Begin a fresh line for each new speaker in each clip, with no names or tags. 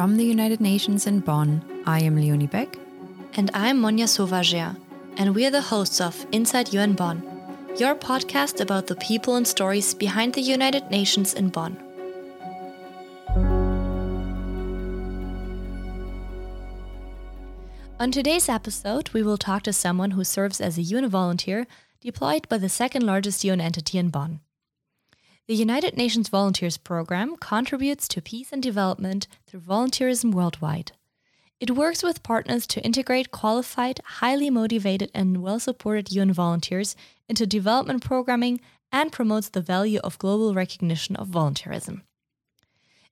From the United Nations in Bonn, I am Leonie Beck.
And I'm Monia Sauvager, and we are the hosts of Inside UN Bonn, your podcast about the people and stories behind the United Nations in Bonn. On today's episode, we will talk to someone who serves as a UN volunteer deployed by the second largest UN entity in Bonn. The United Nations Volunteers Program contributes to peace and development through volunteerism worldwide. It works with partners to integrate qualified, highly motivated, and well supported UN volunteers into development programming and promotes the value of global recognition of volunteerism.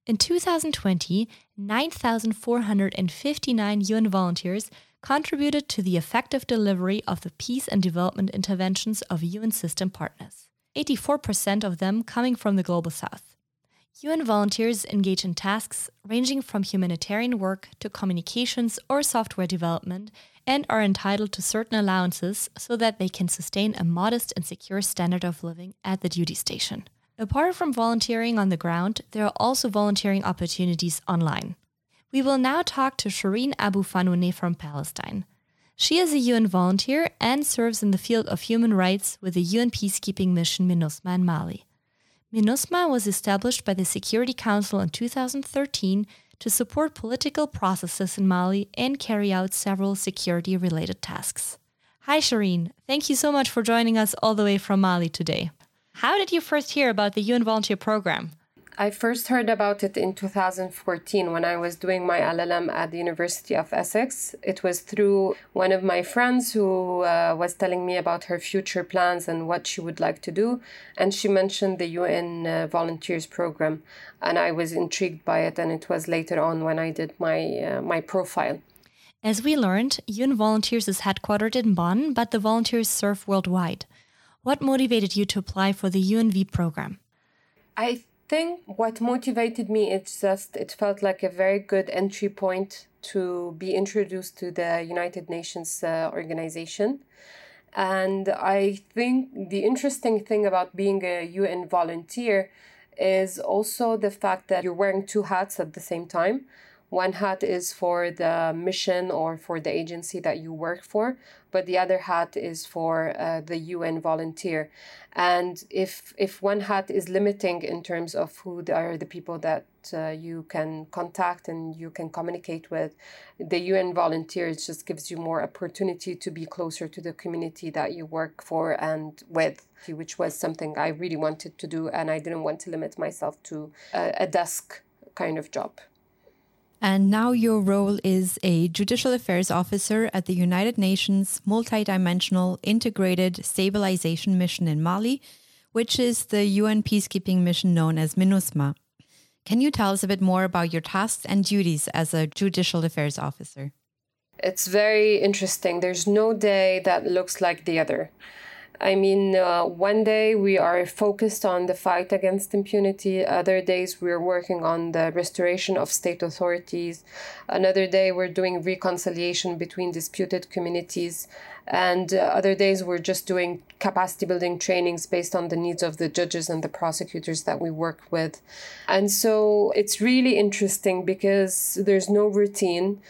In 2020, 9,459 UN volunteers contributed to the effective delivery of the peace and development interventions of UN system partners, 84% of them coming from the Global South. UN volunteers engage in tasks ranging from humanitarian work to communications or software development and are entitled to certain allowances so that they can sustain a modest and secure standard of living at the duty station. Apart from volunteering on the ground, there are also volunteering opportunities online. We will now talk to Shireen Abu Fanouneh from Palestine. She is a UN volunteer and serves in the field of human rights with the UN peacekeeping mission MINUSMA in Mali. MINUSMA was established by the Security Council in 2013 to support political processes in Mali and carry out several security related tasks. Hi, Shireen. Thank you so much for joining us all the way from Mali today. How did you first hear about the UN Volunteer Program?
I first heard about it in 2014 when I was doing my LLM at the University of Essex. It was through one of my friends who uh, was telling me about her future plans and what she would like to do. And she mentioned the UN uh, Volunteers Program. And I was intrigued by it. And it was later on when I did my, uh, my profile.
As we learned, UN Volunteers is headquartered in Bonn, but the volunteers serve worldwide. What motivated you to apply for the UNV program?
I think what motivated me it's just it felt like a very good entry point to be introduced to the united nations uh, organization. And i think the interesting thing about being a un volunteer is also the fact that you're wearing two hats at the same time. One hat is for the mission or for the agency that you work for, but the other hat is for uh, the UN volunteer. And if if one hat is limiting in terms of who are the people that uh, you can contact and you can communicate with, the UN volunteers just gives you more opportunity to be closer to the community that you work for and with, which was something I really wanted to do, and I didn't want to limit myself to a, a desk kind of job.
And now your role is a judicial affairs officer at the United Nations Multidimensional Integrated Stabilization Mission in Mali, which is the UN peacekeeping mission known as MINUSMA. Can you tell us a bit more about your tasks and duties as a judicial affairs officer?
It's very interesting. There's no day that looks like the other. I mean, uh, one day we are focused on the fight against impunity. Other days we're working on the restoration of state authorities. Another day we're doing reconciliation between disputed communities. And uh, other days we're just doing capacity building trainings based on the needs of the judges and the prosecutors that we work with. And so it's really interesting because there's no routine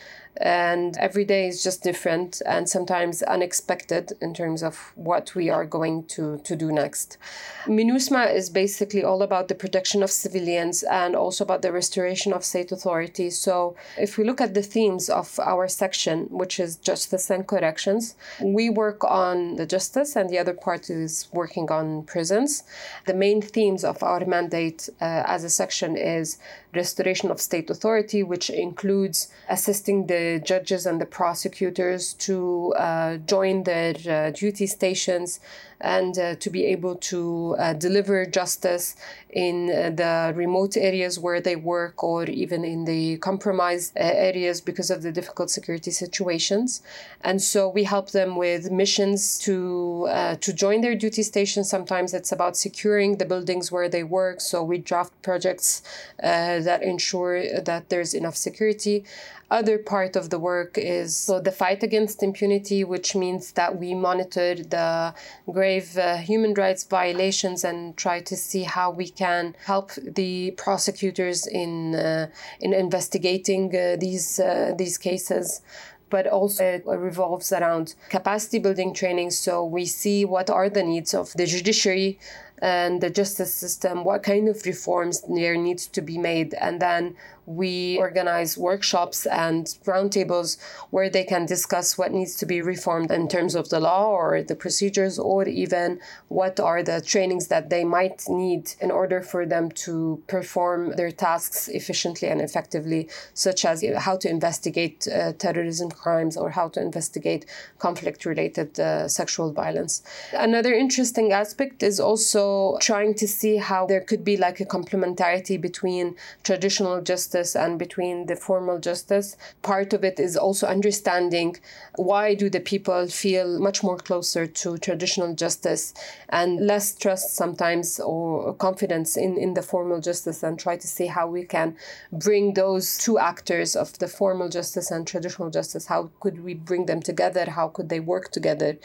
and every day is just different and sometimes unexpected in terms of what we are going to, to do next. MINUSMA is basically all about the protection of civilians and also about the restoration of state authority. So, if we look at the themes of our section, which is justice and corrections, we work on the justice and the other part is working on prisons. The main themes of our mandate uh, as a section is restoration of state authority, which includes assisting the judges and the prosecutors to uh, join their uh, duty stations and uh, to be able to deliver justice in the remote areas where they work or even in the compromised areas because of the difficult security situations. And so we help them with missions to to join their duty stations. Sometimes it's about securing the buildings where they work. So we draft projects that ensure that there's enough security other part of the work is so the fight against impunity, which means that we monitor the grave uh, human rights violations and try to see how we can help the prosecutors in uh, in investigating uh, these uh, these cases. But also it revolves around capacity building training. So we see what are the needs of the judiciary and the justice system, what kind of reforms there needs to be made, and then we organize workshops and roundtables where they can discuss what needs to be reformed in terms of the law or the procedures, or even what are the trainings that they might need in order for them to perform their tasks efficiently and effectively, such as how to investigate uh, terrorism crimes or how to investigate conflict related uh, sexual violence. Another interesting aspect is also trying to see how there could be like a complementarity between traditional justice justice and between the formal justice. Part of it is also understanding why do the people feel much more closer to traditional justice and less trust sometimes or confidence in, in the formal justice and try to see how we can bring those two actors of the formal justice and traditional justice, how could we bring them together? How could they work together?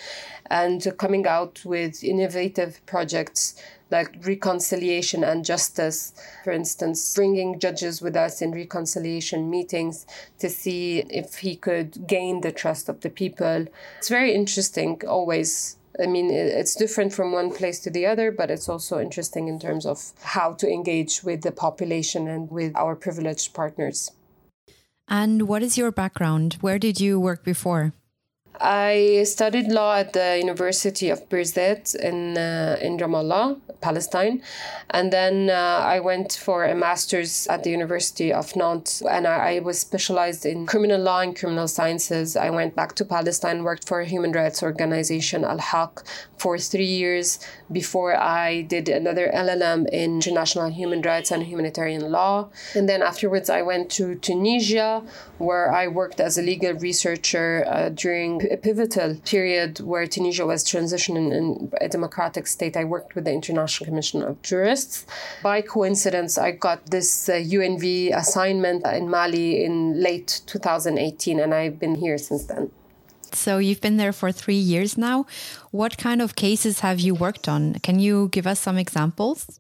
And coming out with innovative projects like reconciliation and justice. For instance, bringing judges with us in reconciliation meetings to see if he could gain the trust of the people. It's very interesting, always. I mean, it's different from one place to the other, but it's also interesting in terms of how to engage with the population and with our privileged partners.
And what is your background? Where did you work before?
I studied law at the University of Birzeit in uh, in Ramallah, Palestine, and then uh, I went for a master's at the University of Nantes, and I, I, was specialized in criminal law and criminal sciences. I went back to Palestine, worked for a human rights organization, Al Haq, for three years before I did another LLM in international human rights and humanitarian law, and then afterwards I went to Tunisia, where I worked as a legal researcher uh, during a pivotal period where Tunisia was transitioning in a democratic state. I worked with the International Commission of Jurists. By coincidence, I got this uh, UNV assignment in Mali in late 2018, and I've been here since then.
So you've been there for three years now. What kind of cases have you worked on? Can you give us some examples?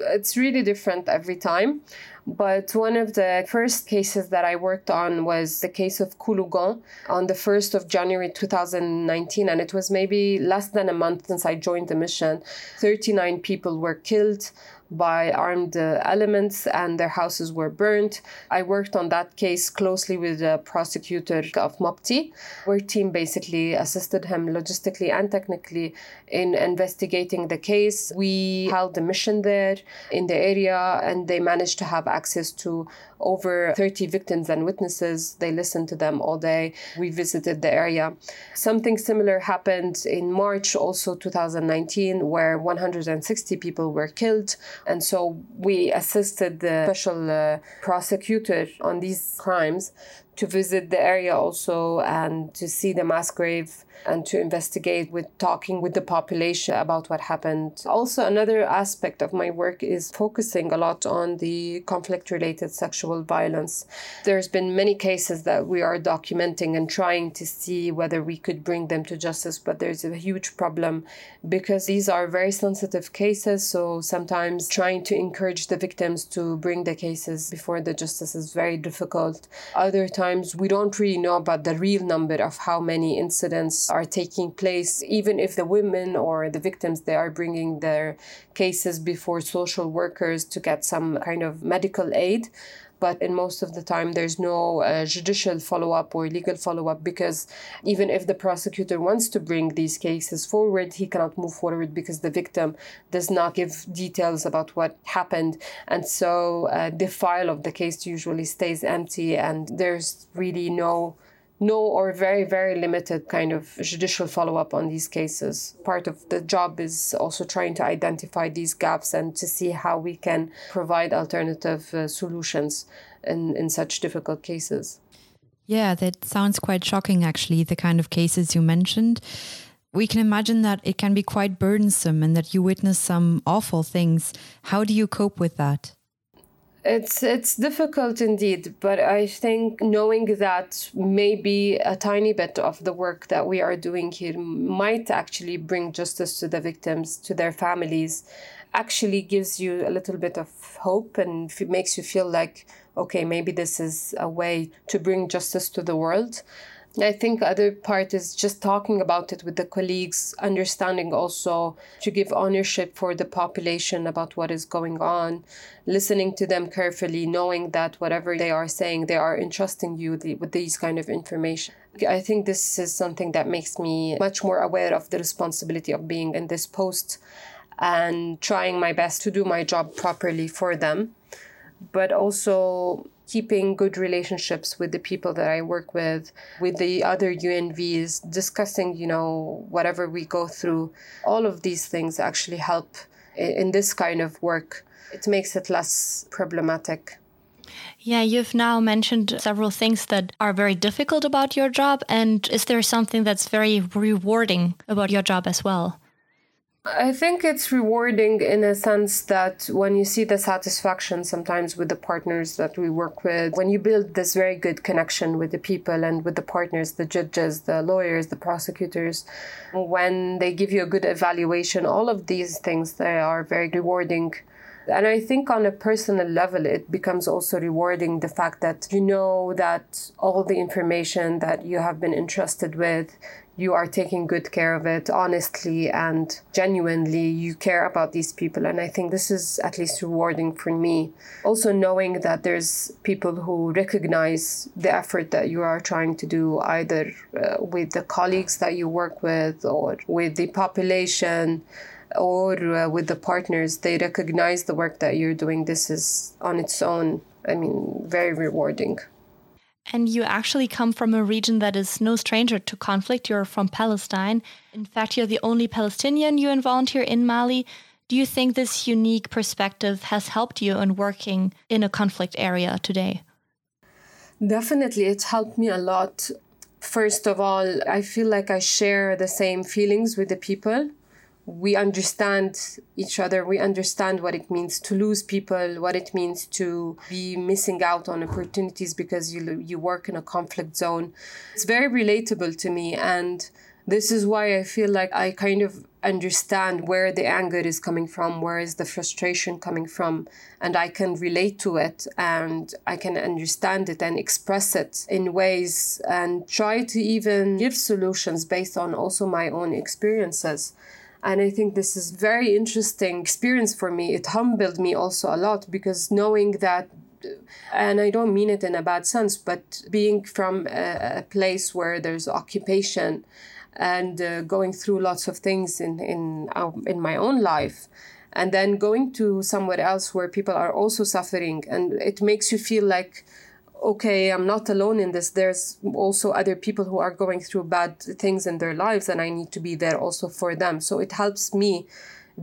It's really different every time. But one of the first cases that I worked on was the case of Koulogon on the 1st of January 2019. And it was maybe less than a month since I joined the mission. 39 people were killed by armed uh, elements and their houses were burned. I worked on that case closely with the prosecutor of Mopti. Our team basically assisted him logistically and technically in investigating the case. We held a mission there in the area and they managed to have access to over 30 victims and witnesses. They listened to them all day. We visited the area. Something similar happened in March, also 2019, where 160 people were killed. And so we assisted the special uh, prosecutor on these crimes to visit the area also and to see the mass grave and to investigate with talking with the population about what happened. Also, another aspect of my work is focusing a lot on the conflict related sexual violence. There's been many cases that we are documenting and trying to see whether we could bring them to justice, but there's a huge problem because these are very sensitive cases. So sometimes trying to encourage the victims to bring the cases before the justice is very difficult. Other times we don't really know about the real number of how many incidents are taking place, even if the women or the victims they are bringing their cases before social workers to get some kind of medical aid. But in most of the time there's no uh, judicial follow-up or legal follow-up because even if the prosecutor wants to bring these cases forward he cannot move forward because the victim does not give details about what happened. And so uh, the file of the case usually stays empty and there's really no no or very, very limited kind of judicial follow up on these cases. Part of the job is also trying to identify these gaps and to see how we can provide alternative uh, solutions in, in such difficult cases.
Yeah, that sounds quite shocking, actually, the kind of cases you mentioned. We can imagine that it can be quite burdensome and that you witness some awful things. How do you cope with that?
It's it's difficult indeed, but I think knowing that maybe a tiny bit of the work that we are doing here might actually bring justice to the victims, to their families, actually gives you a little bit of hope and makes you feel like okay, maybe this is a way to bring justice to the world. I think other part is just talking about it with the colleagues, understanding also to give ownership for the population about what is going on, listening to them carefully, knowing that whatever they are saying, they are entrusting you with these kind of information. I think this is something that makes me much more aware of the responsibility of being in this post and trying my best to do my job properly for them, but also keeping good relationships with the people that I work with, with the other UNVs, discussing, you know, whatever we go through. All of these things actually help in this kind of work. It makes it less problematic.
Yeah, you've now mentioned several things that are very difficult about your job. And is there something that's very rewarding about your job as well?
I think it's rewarding in a sense that when you see the satisfaction sometimes with the partners that we work with, when you build this very good connection with the people and with the partners, the judges, the lawyers, the prosecutors, when they give you a good evaluation, all of these things they are very rewarding. And I think on a personal level, it becomes also rewarding the fact that you know that all the information that you have been entrusted with you are taking good care of it honestly and genuinely. You care about these people. And i think this is at least rewarding for me. Also knowing that there's people who recognize the effort that you are trying to do either uh, with the colleagues that you work with or with the population or uh, with the partners they recognize the work that you're doing this is on its own i mean very rewarding
and you actually come from a region that is no stranger to conflict. You're from Palestine. In fact, you're the only Palestinian UN volunteer in Mali. Do you think this unique perspective has helped you in working in a conflict area today?
Definitely, it's helped me a lot. First of all, I feel like I share the same feelings with the people we understand each other we understand what it means to lose people what it means to be missing out on opportunities because you you work in a conflict zone. It's very relatable to me and this is why i feel like i kind of understand where the anger is coming from where is the frustration coming from and i can relate to it and i can understand it and express it in ways and try to even give solutions based on also my own experiences and I think this is very interesting experience for me. It humbled me also a lot because knowing that and I don't mean it in a bad sense, but being from a, a place where there's occupation and uh, going through lots of things in in uh, in my own life, and then going to somewhere else where people are also suffering, and it makes you feel like okay, I'm not alone in this. There's also other people who are going through bad things in their lives, and I need to be there also for them. So it helps me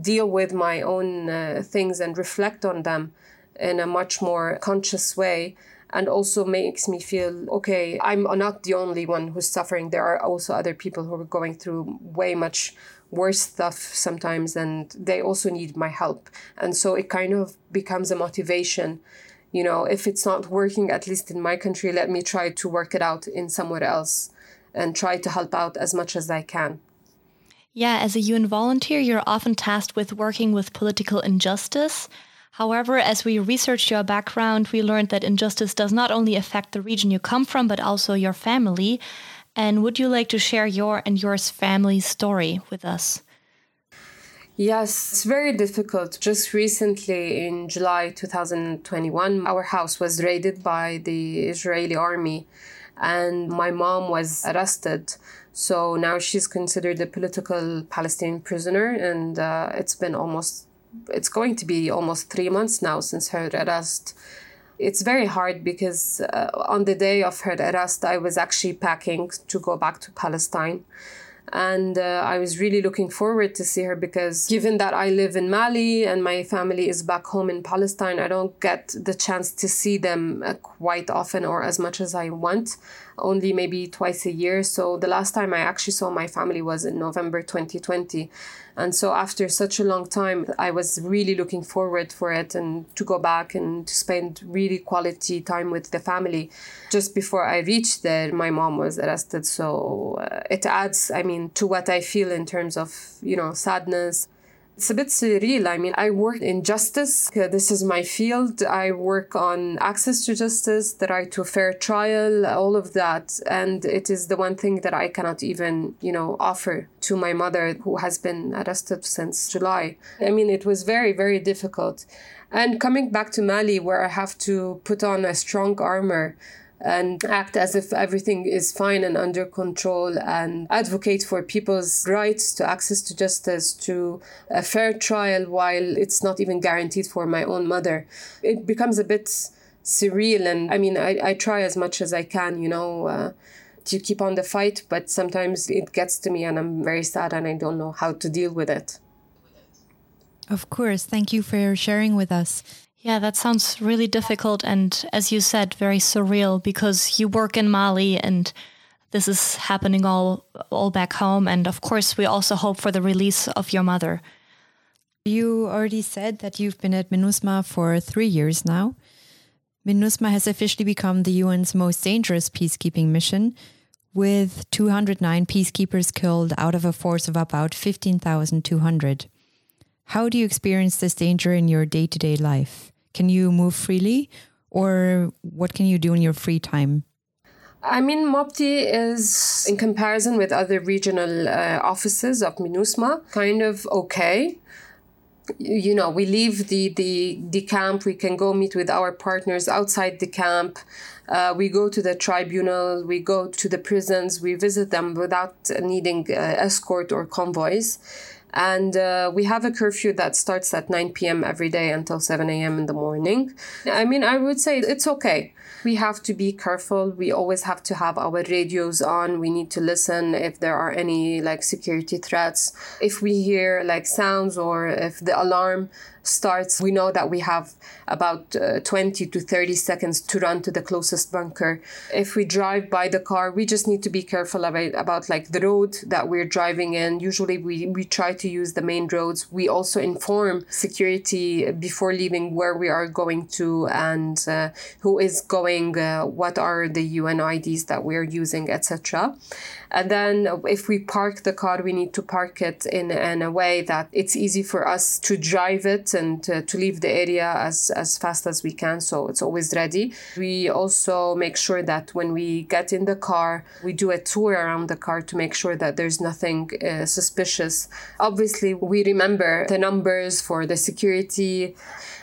deal with my own uh, things and reflect on them in a much more conscious way and also makes me feel okay i'm not the only one who's suffering there are also other people who are going through way much worse stuff sometimes and they also need my help and so it kind of becomes a motivation you know, if it's not working, at least in my country, let me try to work it out in somewhere else and try to help out as much as I can.
Yeah, as a UN volunteer, you're often tasked with working with political injustice. However, as we researched your background, we learned that injustice does not only affect the region you come from, but also your family. And would you like to share your and yours family's story with us?
Yes, it's very difficult. Just recently, in July 2021, our house was raided by the Israeli army, and my mom was arrested. So now she's considered a political Palestinian prisoner, and uh, it's been almost, it's going to be almost three months now since her arrest. It's very hard because uh, on the day of her arrest, I was actually packing to go back to Palestine and uh, I was really looking forward to see her because given that I live in Mali and my family is back home in Palestine, I don't get the chance to see them uh, quite often or as much as I want, only maybe twice a year. So the last time I actually saw my family was in November 2020. And so after such a long time, I was really looking forward for it and to go back and to spend really quality time with the family. Just before I reached there, my mom was arrested. So uh, it adds, I mean, to what I feel in terms of, you know, sadness it's a bit surreal. I mean, I work in justice. Uh, this is my field. I work on access to justice, the right to a fair trial, all of that. And it is the one thing that I cannot even, you know, offer to my mother who has been arrested since July. I mean, it was very, very difficult. And coming back to Mali, where I have to put on a strong armor and act as if everything is fine and under control and advocate for people's rights to access to justice, to a fair trial while it's not even guaranteed for my own mother. It becomes a bit surreal. And I mean, I, I try as much as I can, you know. Uh, to keep on the fight, but sometimes it gets to me and I'm very sad and I don't know how to deal with it.
Of course. Thank you for sharing with us.
Yeah, that sounds really difficult and, as you said, very surreal because you work in Mali and this is happening all all back home. And of course, we also hope for the release of your mother.
You already said that you've been at MINUSMA for three years now. MINUSMA has officially become the UN's most dangerous peacekeeping mission, with 209 peacekeepers killed out of a force of about 15,200. How do you experience this danger in your day to day life? Can you move freely, or what can you do in your free time?
I mean, Mopti is, in comparison with other regional uh, offices of MINUSMA, kind of okay. You know, we leave the, the, the camp, we can go meet with our partners outside the camp. Uh, we go to the tribunal, we go to the prisons, we visit them without needing uh, escort or convoys. And uh, we have a curfew that starts at 9 p.m. every day until 7 a.m. in the morning. I mean, I would say it's okay. We have to be careful. We always have to have our radios on. We need to listen if there are any like security threats. If we hear like sounds or if the alarm starts, we know that we have about uh, 20 to 30 seconds to run to the closest bunker. If we drive by the car, we just need to be careful about, about like the road that we're driving in. Usually we, we try to use the main roads. We also inform security before leaving where we are going to and uh, who is going, uh, what are the UN IDs that we're using, etc. And then if we park the car, we need to park it in, in a way that it's easy for us to drive it and to, to leave the area as, as fast as we can. So it's always ready. We also make sure that when we get in the car, we do a tour around the car to make sure that there's nothing uh, suspicious. Obviously, we remember the numbers for the security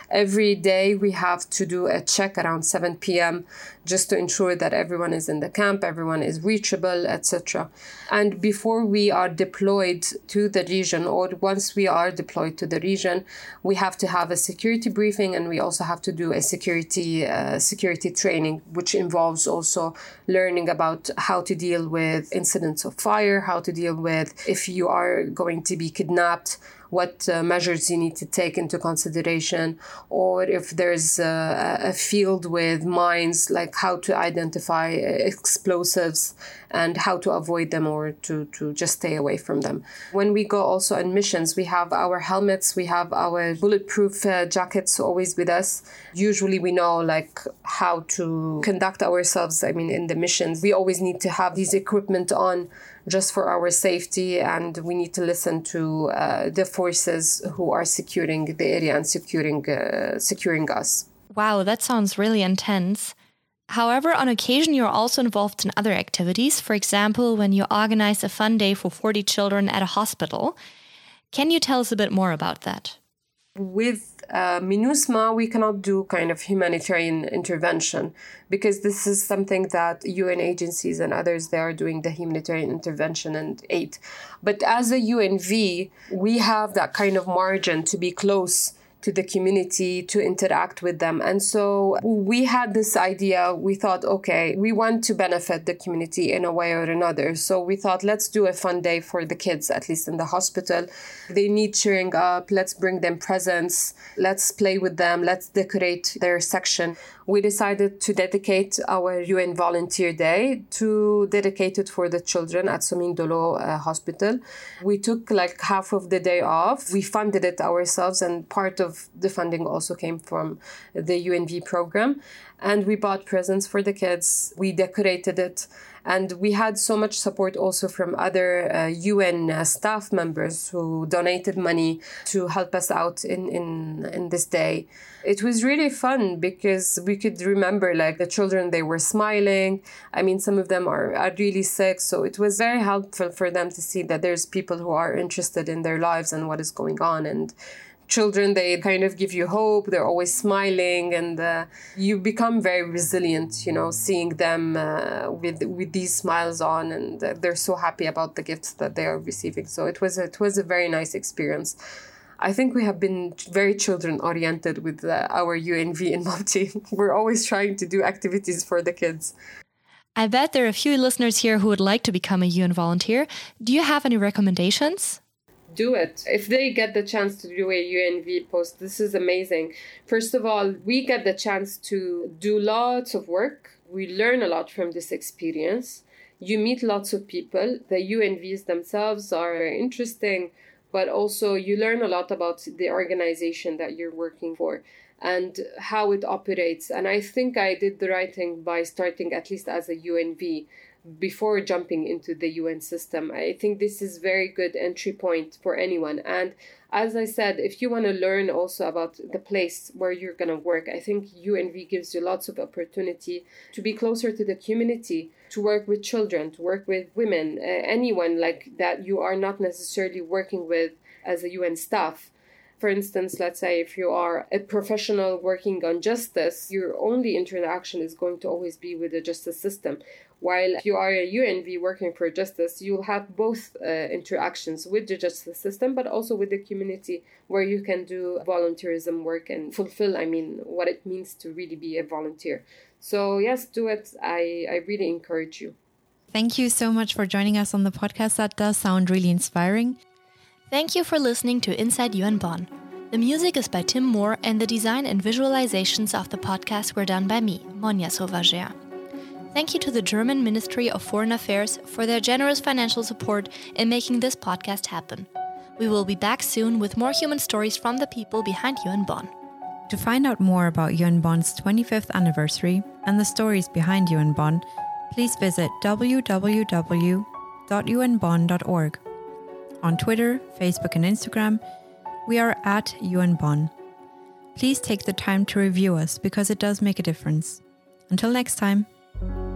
every day we have to do a check around 7 p.m just to ensure that everyone is in the camp, everyone is reachable, etc. And before we are deployed to the region, or once we are deployed to the region, we have to have a security briefing, and we also have to do a security uh, security training, which involves also learning about how to deal with incidents of fire, how to deal with if you are going to be kidnapped what uh, measures you need to take into consideration, or if there's a, a field with mines, like how to identify explosives and how to avoid them or to, to just stay away from them. When we go also on missions, we have our helmets, we have our bulletproof uh, jackets always with us. Usually we know like how to conduct ourselves, I mean, in the missions. We always need to have these equipment on just for our safety and we need to listen to uh, the forces who are securing the area and securing uh, securing us.
Wow, that sounds really intense. However, on occasion, you're also involved in other activities. For example, when you organize a fun day for 40 children at a hospital. Can you tell us a bit more about that?
With uh, MINUSMA, we cannot do kind of humanitarian intervention because this is something that UN agencies and others they are doing the humanitarian intervention and aid. But as a UNV, we have that kind of margin to be close to the community to interact with them. And so we had this idea. We thought, okay, we want to benefit the community in a way or another. So we thought, let's do a fun day for the kids, at least in the hospital. They need cheering up. Let's bring them presents. Let's play with them. Let's decorate their section we decided to dedicate our UN Volunteer Day to dedicate it for the children at Soming uh, Hospital. We took like half of the day off. We funded it ourselves, and part of the funding also came from the UNV program. And we bought presents for the kids. We decorated it and we had so much support also from other uh, UN uh, staff members who donated money to help us out in, in, in this day. It was really fun because we could remember like the children, they were smiling. I mean, some of them are, are really sick. So it was very helpful for them to see that there's people who are interested in their lives and what is going on. And children they kind of give you hope they're always smiling and uh, you become very resilient you know seeing them uh, with with these smiles on and uh, they're so happy about the gifts that they are receiving so it was a, it was a very nice experience I think we have been very children oriented with uh, our UNV in Mopti. We're always trying to do activities for the kids.
I bet there are a few listeners here who would like to become a UN volunteer. Do you have any recommendations?
Do it. If they get the chance to do a UNV post, this is amazing. First of all, we get the chance to do lots of work. We learn a lot from this experience. You meet lots of people. The UNVs themselves are interesting, but also you learn a lot about the organization that you're working for and how it operates. And I think I did the right thing by starting at least as a UNV before jumping into the UN system. I think this is very good entry point for anyone. And as I said, if you want to learn also about the place where you're going to work, I think UNV gives you lots of opportunity to be closer to the community, to work with children, to work with women, uh, anyone like that you are not necessarily working with as a UN staff. For instance, let's say if you are a professional working on justice, your only interaction is going to always be with the justice system. While if you are a UNV working for justice, you'll have both uh, interactions with the justice system, but also with the community where you can do volunteerism work and fulfill, I mean, what it means to really be a volunteer. So, yes, do it. I, I really encourage you.
Thank you so much for joining us on the podcast. That does sound really inspiring.
Thank you for listening to Inside UN Bonn. The music is by Tim Moore, and the design and visualizations of the podcast were done by me, Monia Sauvager. Thank you to the German Ministry of Foreign Affairs for their generous financial support in making this podcast happen. We will be back soon with more human stories from the people behind UN Bonn.
To find out more about UN Bonn's 25th anniversary and the stories behind UN Bonn, please visit www.unbonn.org. On Twitter, Facebook, and Instagram, we are at UN Bonn. Please take the time to review us because it does make a difference. Until next time. Bye.